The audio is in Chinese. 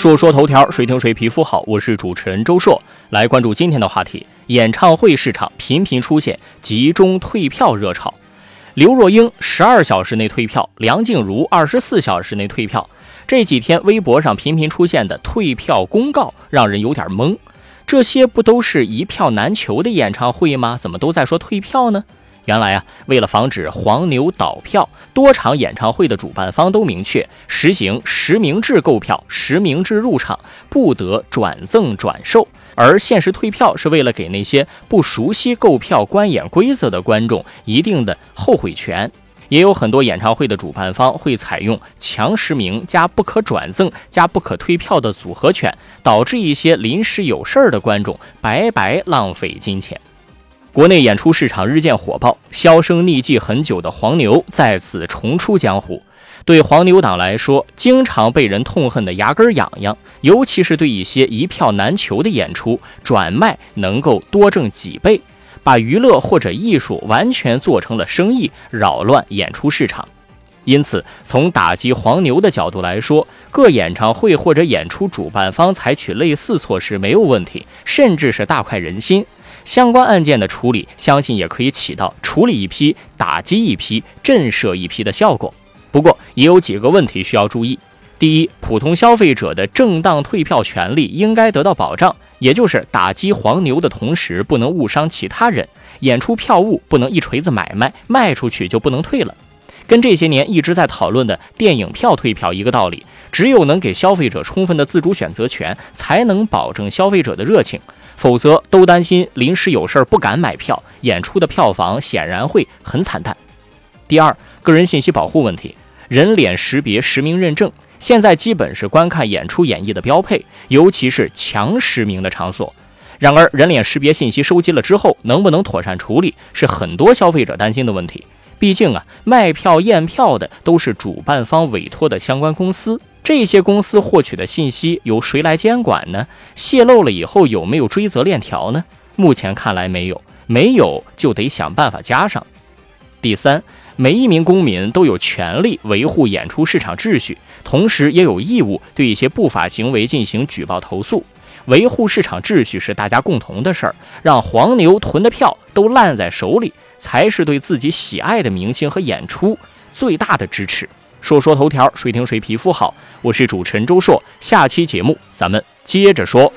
说说头条，谁听谁皮肤好。我是主持人周硕，来关注今天的话题：演唱会市场频频出现集中退票热潮。刘若英十二小时内退票，梁静茹二十四小时内退票。这几天微博上频频出现的退票公告，让人有点懵。这些不都是一票难求的演唱会吗？怎么都在说退票呢？原来啊，为了防止黄牛倒票，多场演唱会的主办方都明确实行实名制购票、实名制入场，不得转赠转售。而限时退票是为了给那些不熟悉购票观演规则的观众一定的后悔权。也有很多演唱会的主办方会采用强实名加不可转赠加不可退票的组合拳，导致一些临时有事儿的观众白白浪费金钱。国内演出市场日渐火爆，销声匿迹很久的黄牛再次重出江湖。对黄牛党来说，经常被人痛恨的牙根痒痒，尤其是对一些一票难求的演出，转卖能够多挣几倍，把娱乐或者艺术完全做成了生意，扰乱演出市场。因此，从打击黄牛的角度来说，各演唱会或者演出主办方采取类似措施没有问题，甚至是大快人心。相关案件的处理，相信也可以起到处理一批、打击一批、震慑一批的效果。不过，也有几个问题需要注意：第一，普通消费者的正当退票权利应该得到保障，也就是打击黄牛的同时，不能误伤其他人。演出票务不能一锤子买卖，卖出去就不能退了。跟这些年一直在讨论的电影票退票一个道理，只有能给消费者充分的自主选择权，才能保证消费者的热情。否则都担心临时有事儿不敢买票，演出的票房显然会很惨淡。第二，个人信息保护问题，人脸识别实名认证现在基本是观看演出演绎的标配，尤其是强实名的场所。然而，人脸识别信息收集了之后，能不能妥善处理，是很多消费者担心的问题。毕竟啊，卖票验票的都是主办方委托的相关公司。这些公司获取的信息由谁来监管呢？泄露了以后有没有追责链条呢？目前看来没有，没有就得想办法加上。第三，每一名公民都有权利维护演出市场秩序，同时也有义务对一些不法行为进行举报投诉。维护市场秩序是大家共同的事儿，让黄牛囤的票都烂在手里，才是对自己喜爱的明星和演出最大的支持。说说头条，谁听谁皮肤好。我是主持人周硕，下期节目咱们接着说。